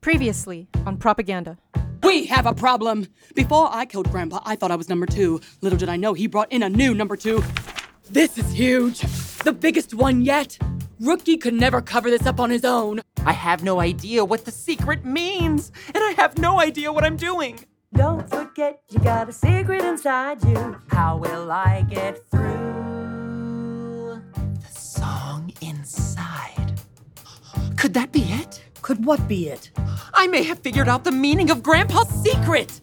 Previously on Propaganda. We have a problem. Before I killed Grandpa, I thought I was number two. Little did I know he brought in a new number two. This is huge. The biggest one yet. Rookie could never cover this up on his own. I have no idea what the secret means, and I have no idea what I'm doing. Don't forget you got a secret inside you. How will I get through? The song inside. Could that be it? Could what be it? I may have figured out the meaning of Grandpa's secret.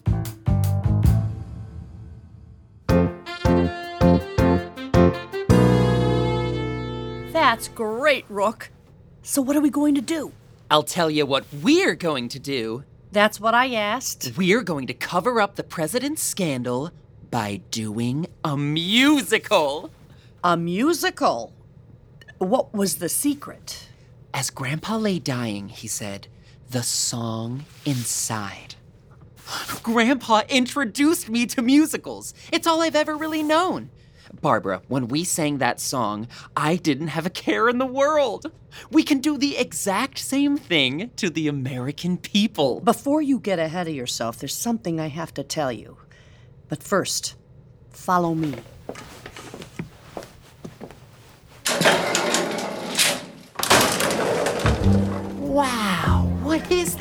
That's great, Rook. So what are we going to do? I'll tell you what we're going to do. That's what I asked. We're going to cover up the president's scandal by doing a musical. A musical. What was the secret? As Grandpa lay dying, he said, the song inside. Grandpa introduced me to musicals. It's all I've ever really known. Barbara, when we sang that song, I didn't have a care in the world. We can do the exact same thing to the American people. Before you get ahead of yourself, there's something I have to tell you. But first, follow me.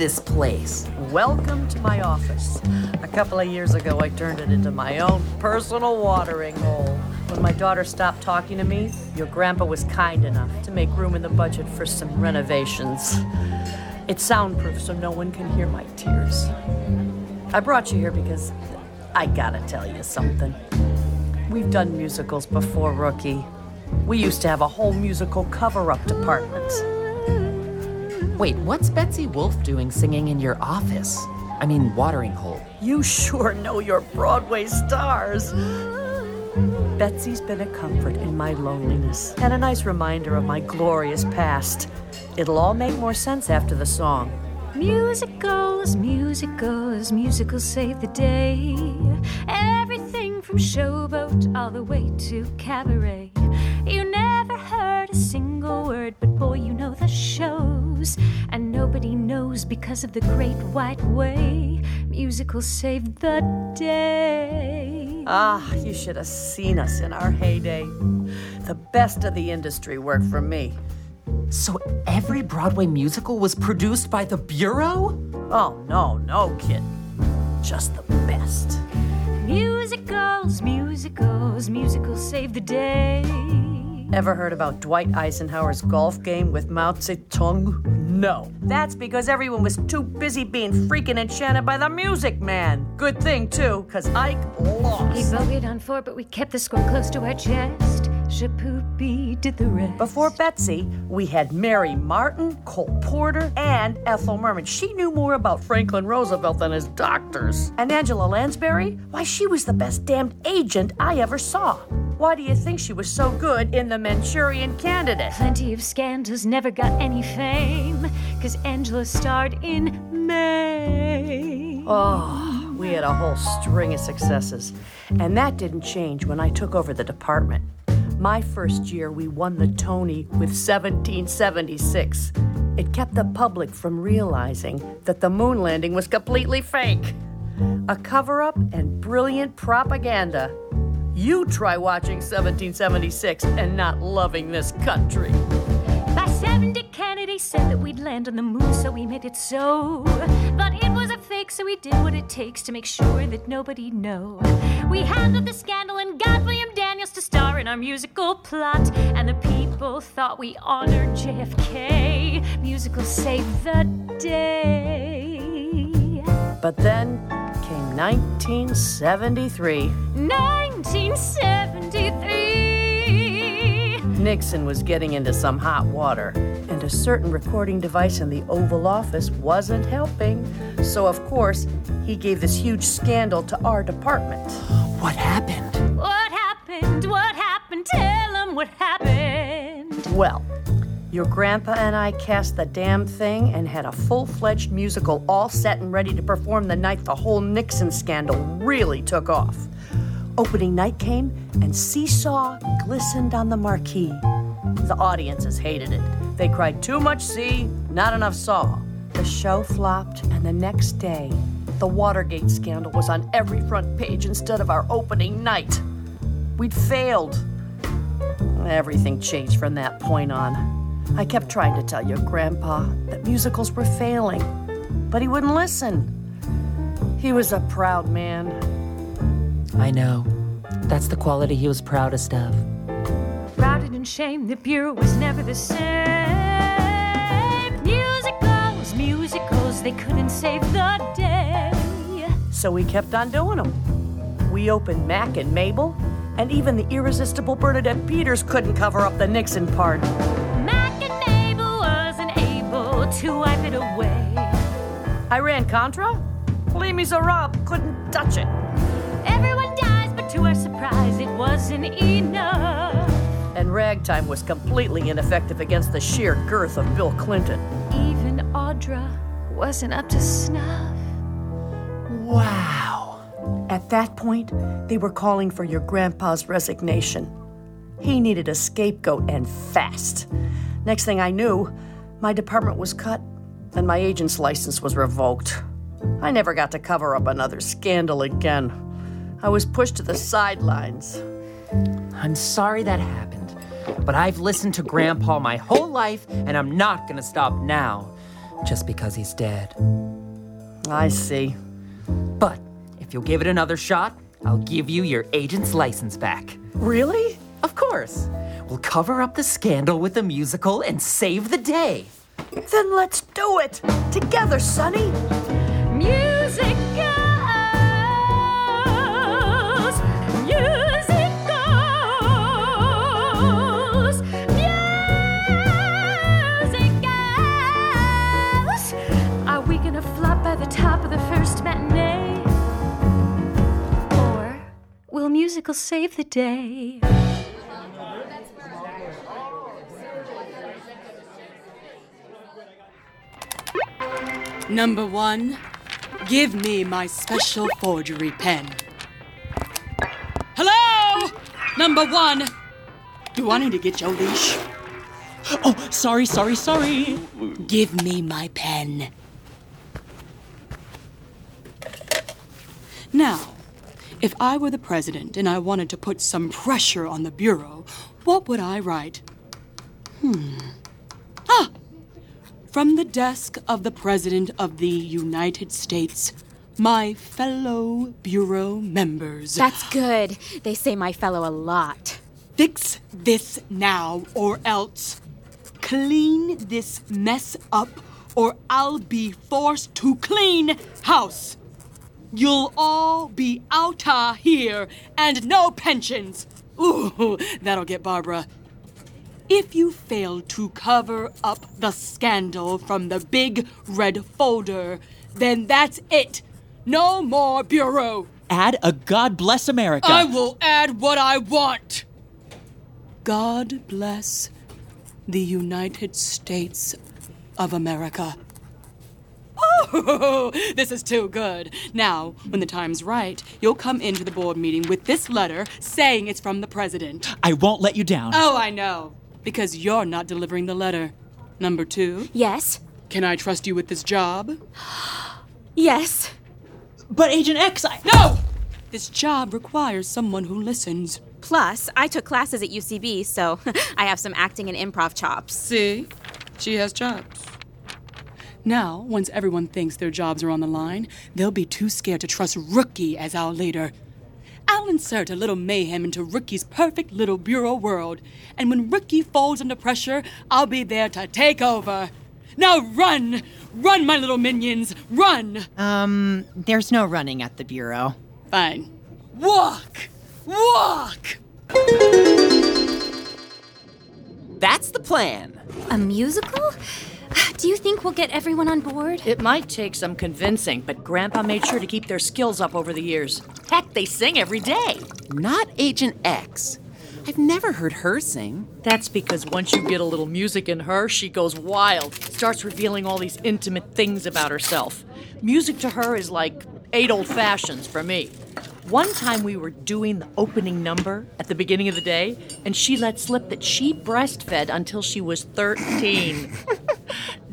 This place? Welcome to my office. A couple of years ago, I turned it into my own personal watering hole. When my daughter stopped talking to me, your grandpa was kind enough to make room in the budget for some renovations. It's soundproof so no one can hear my tears. I brought you here because I gotta tell you something. We've done musicals before, Rookie. We used to have a whole musical cover up department. Wait, what's Betsy Wolfe doing singing in your office? I mean, watering hole. You sure know your Broadway stars. Betsy's been a comfort in my loneliness and a nice reminder of my glorious past. It'll all make more sense after the song. Musicals, musicals, musicals save the day. Everything from showboat all the way to cabaret. You never heard a single word, but boy, you know the shows. And nobody knows because of the great white way. Musicals save the day. Ah, you should have seen us in our heyday. The best of the industry worked for me. So every Broadway musical was produced by the Bureau? Oh, no, no, kid. Just the best. Musicals, musicals, musicals save the day. Ever heard about Dwight Eisenhower's golf game with Mao Zedong? No. That's because everyone was too busy being freaking enchanted by the music man. Good thing, too, because Ike lost. He bogeyed on four, but we kept the score close to our chest. Shipoopi did the rest. Before Betsy, we had Mary Martin, Cole Porter, and Ethel Merman. She knew more about Franklin Roosevelt than his doctors. And Angela Lansbury? Why, she was the best damned agent I ever saw. Why do you think she was so good in The Manchurian Candidate? Plenty of scandals never got any fame, cause Angela starred in Mame. Oh, we had a whole string of successes. And that didn't change when I took over the department. My first year, we won the Tony with 1776. It kept the public from realizing that the moon landing was completely fake. A cover up and brilliant propaganda. You try watching 1776 and not loving this country. By 70, Kennedy said that we'd land on the moon, so we made it so. But it was a fake, so we did what it takes to make sure that nobody know. We handled the scandal and got William Daniels to star in our musical plot. And the people thought we honored JFK. Musical saved the day. But then came 1973. 1973. Nixon was getting into some hot water, and a certain recording device in the Oval Office wasn't helping. So, of course, he gave this huge scandal to our department. What happened? What happened? What happened? Tell them what happened. Well, your grandpa and I cast the damn thing and had a full fledged musical all set and ready to perform the night the whole Nixon scandal really took off. Opening night came, and Seesaw glistened on the marquee. The audiences hated it. They cried, Too much sea, not enough saw. The show flopped, and the next day, the Watergate scandal was on every front page instead of our opening night. We'd failed. Everything changed from that point on. I kept trying to tell your grandpa that musicals were failing, but he wouldn't listen. He was a proud man. I know. That's the quality he was proudest of. Routed in shame, the bureau was never the same. Musicals, musicals, they couldn't save the day. So we kept on doing them. We opened Mack and Mabel, and even the irresistible Bernadette Peters couldn't cover up the Nixon part. To wipe it away. Iran-Contra. Les Miserables couldn't touch it. Everyone dies, but to our surprise, it wasn't enough. And Ragtime was completely ineffective against the sheer girth of Bill Clinton. Even Audra wasn't up to snuff. Wow. At that point, they were calling for your grandpa's resignation. He needed a scapegoat and fast. Next thing I knew, my department was cut and my agent's license was revoked. I never got to cover up another scandal again. I was pushed to the sidelines. I'm sorry that happened, but I've listened to Grandpa my whole life, and I'm not gonna stop now just because he's dead. I see. But if you'll give it another shot, I'll give you your agent's license back. Really? Of course. We'll cover up the scandal with a musical and save the day. Then let's do it! Together, Sonny! Musicals, musicals, musicals. Are we gonna flop by the top of the first matinee? Or will musicals save the day? Number one, give me my special forgery pen. Hello? Number one, do I need to get your leash? Oh, sorry, sorry, sorry. Give me my pen. Now, if I were the president and I wanted to put some pressure on the Bureau, what would I write? Hmm. Ah! From the desk of the President of the United States, my fellow Bureau members. That's good. They say my fellow a lot. Fix this now, or else. Clean this mess up, or I'll be forced to clean house. You'll all be outta here, and no pensions. Ooh, that'll get Barbara. If you fail to cover up the scandal from the big red folder, then that's it. No more bureau. Add a God bless America. I will add what I want. God bless the United States of America. Oh, this is too good. Now, when the time's right, you'll come into the board meeting with this letter saying it's from the president. I won't let you down. Oh, I know. Because you're not delivering the letter. Number two, Yes? can I trust you with this job? Yes. But Agent X, I. No! This job requires someone who listens. Plus, I took classes at UCB, so I have some acting and improv chops. See? She has jobs. Now, once everyone thinks their jobs are on the line, they'll be too scared to trust Rookie as our leader. I'll insert a little mayhem into Rookie's perfect little bureau world, and when Rookie falls under pressure, I'll be there to take over. Now run! Run, my little minions! Run! Um, there's no running at the Bureau. Fine. Walk! Walk! That's the plan. A musical? Do you think we'll get everyone on board? It might take some convincing, but Grandpa made sure to keep their skills up over the years. Heck, they sing every day. Not Agent X. I've never heard her sing. That's because once you get a little music in her, she goes wild, starts revealing all these intimate things about herself. Music to her is like eight old fashions for me. One time we were doing the opening number at the beginning of the day, and she let slip that she breastfed until she was 13.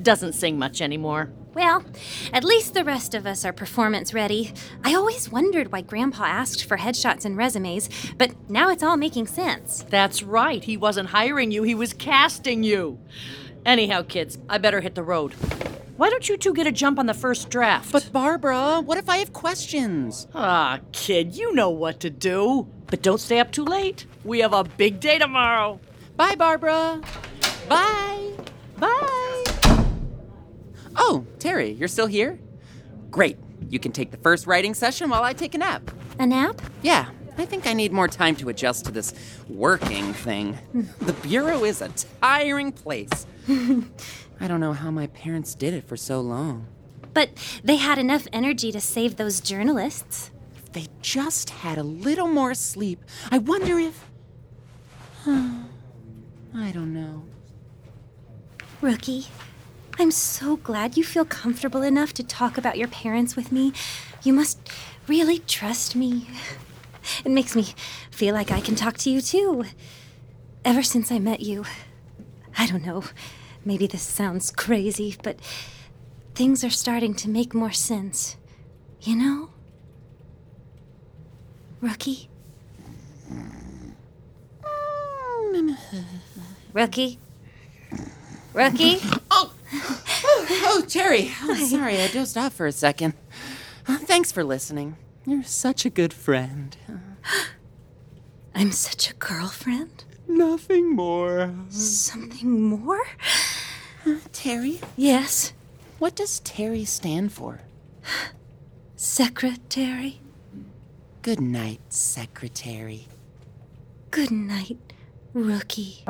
Doesn't sing much anymore. Well, at least the rest of us are performance ready. I always wondered why Grandpa asked for headshots and resumes, but now it's all making sense. That's right. He wasn't hiring you, he was casting you. Anyhow, kids, I better hit the road. Why don't you two get a jump on the first draft? But Barbara, what if I have questions? Ah, kid, you know what to do. But don't stay up too late. We have a big day tomorrow. Bye, Barbara. Bye. Bye. Oh, Terry, you're still here? Great. You can take the first writing session while I take a nap. A nap? Yeah, I think I need more time to adjust to this working thing. The Bureau is a tiring place. I don't know how my parents did it for so long. But they had enough energy to save those journalists. If they just had a little more sleep, I wonder if. I don't know. Rookie, I'm so glad you feel comfortable enough to talk about your parents with me. You must really trust me. It makes me feel like I can talk to you too. Ever since I met you, I don't know, maybe this sounds crazy, but things are starting to make more sense. You know? Rookie? Rookie? Rookie? Oh, Terry. Oh, sorry, I dozed off for a second. Uh, Thanks for listening. You're such a good friend. I'm such a girlfriend? Nothing more. Something more? Terry, Yes, what does Terry stand for? secretary. Good night, Secretary. Good night, rookie.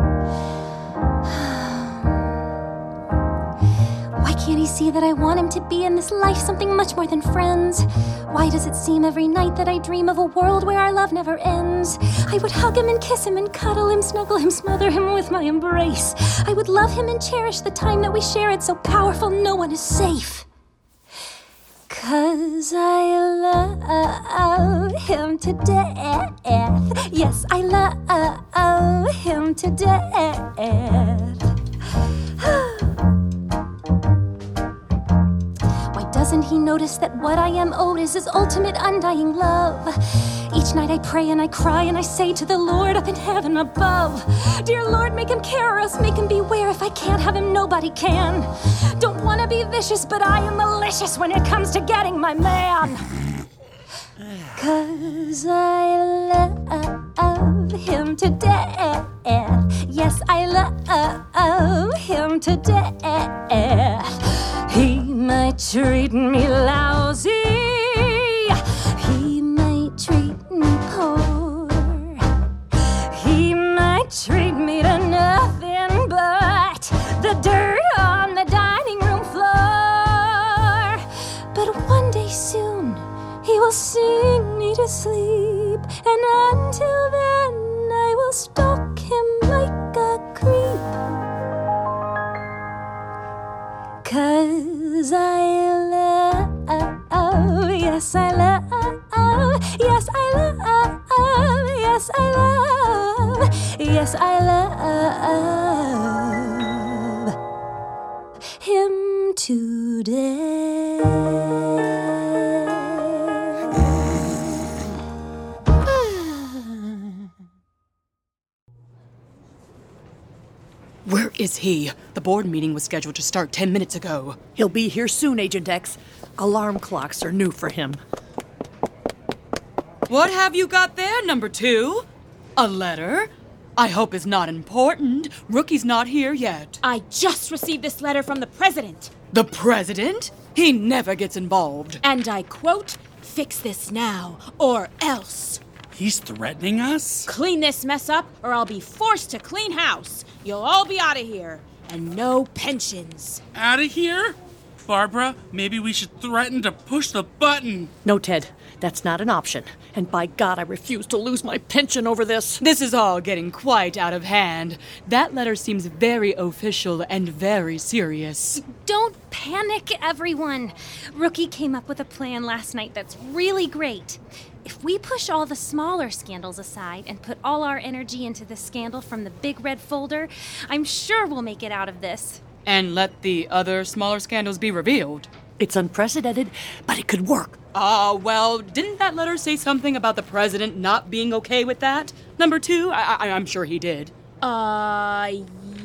Can't he see that I want him to be in this life something much more than friends? Why does it seem every night that I dream of a world where our love never ends? I would hug him and kiss him and cuddle him, snuggle him, smother him with my embrace. I would love him and cherish the time that we share. It's so powerful, no one is safe. Cause I love him to death. Yes, I love him to death. He noticed that what I am owed is his ultimate undying love? Each night I pray and I cry and I say to the Lord up in heaven above, Dear Lord, make him care else make him beware. If I can't have him, nobody can. Don't wanna be vicious, but I am malicious when it comes to getting my man. Cause I love him to death. Yes, I love him to death. He might treat me lousy. Yes, I love, yes, I love, yes, I love, yes, I love him today. Is he? The board meeting was scheduled to start 10 minutes ago. He'll be here soon, Agent X. Alarm clocks are new for him. What have you got there, number two? A letter? I hope it's not important. Rookie's not here yet. I just received this letter from the president. The president? He never gets involved. And I quote, fix this now, or else. He's threatening us? Clean this mess up, or I'll be forced to clean house. You'll all be out of here. And no pensions. Out of here? Barbara, maybe we should threaten to push the button. No, Ted, that's not an option. And by God, I refuse to lose my pension over this. This is all getting quite out of hand. That letter seems very official and very serious. Don't panic, everyone. Rookie came up with a plan last night that's really great. If we push all the smaller scandals aside and put all our energy into the scandal from the big red folder, I'm sure we'll make it out of this. and let the other smaller scandals be revealed. It's unprecedented, but it could work. Ah, well, didn't that letter say something about the president not being okay with that? Number two, I- I- I'm sure he did. Uh,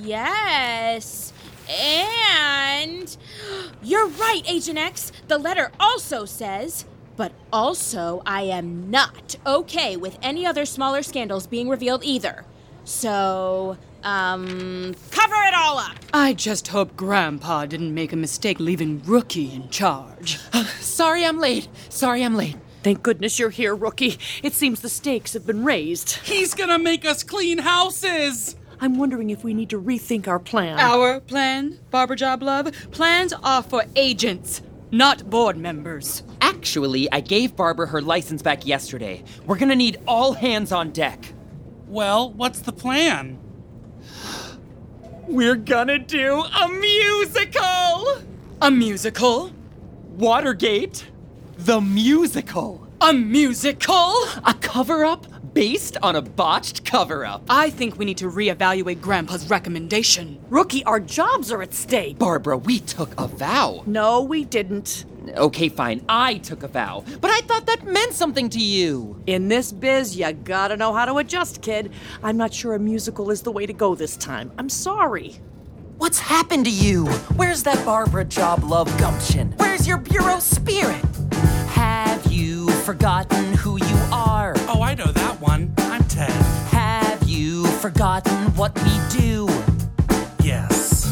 yes. And you're right, Agent X. The letter also says, but also I am not okay with any other smaller scandals being revealed either. So, um, cover it all up. I just hope Grandpa didn't make a mistake leaving Rookie in charge. Sorry I'm late. Sorry I'm late. Thank goodness you're here, rookie. It seems the stakes have been raised. He's gonna make us clean houses! I'm wondering if we need to rethink our plan. Our plan, Barbara Job Love, plans are for agents, not board members. Actually, I gave Barbara her license back yesterday. We're gonna need all hands on deck. Well, what's the plan? We're gonna do a musical! A musical? Watergate, the musical. A musical? A cover up based on a botched cover up. I think we need to reevaluate Grandpa's recommendation. Rookie, our jobs are at stake. Barbara, we took a vow. No, we didn't. Okay, fine, I took a vow, but I thought that meant something to you. In this biz, you gotta know how to adjust, kid. I'm not sure a musical is the way to go this time. I'm sorry. What's happened to you? Where's that Barbara job love gumption? Where's your bureau spirit? Have you forgotten who you are? Oh, I know forgotten what we do? Yes.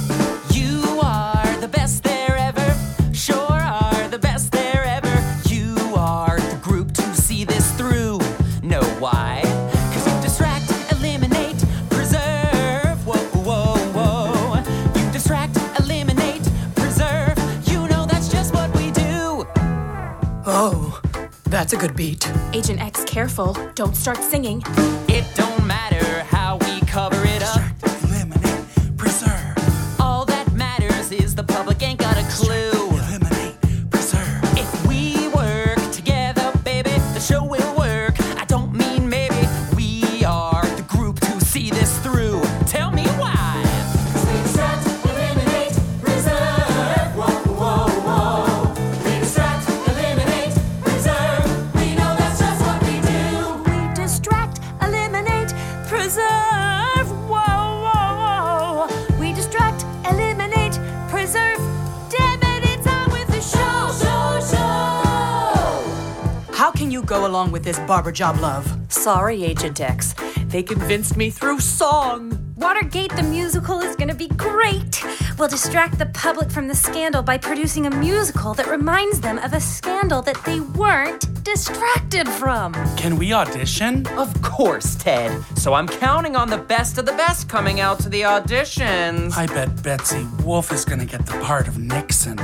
You are the best there ever. Sure are the best there ever. You are the group to see this through. Know why? Cause you distract, eliminate, preserve. Whoa, whoa, whoa. You distract, eliminate, preserve. You know that's just what we do. Oh, that's a good beat. Agent X, careful. Don't start singing. It don't matter how we cover it up. Go along with this Barbara Job Love? Sorry, Agent X. They convinced me through song. Watergate the musical is gonna be great. We'll distract the public from the scandal by producing a musical that reminds them of a scandal that they weren't distracted from. Can we audition? Of course, Ted. So I'm counting on the best of the best coming out to the auditions. I bet Betsy Wolfe is gonna get the part of Nixon.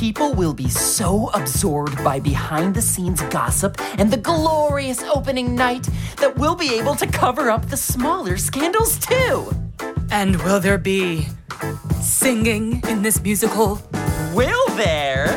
People will be so absorbed by behind the scenes gossip and the glorious opening night that we'll be able to cover up the smaller scandals too. And will there be singing in this musical? Will there?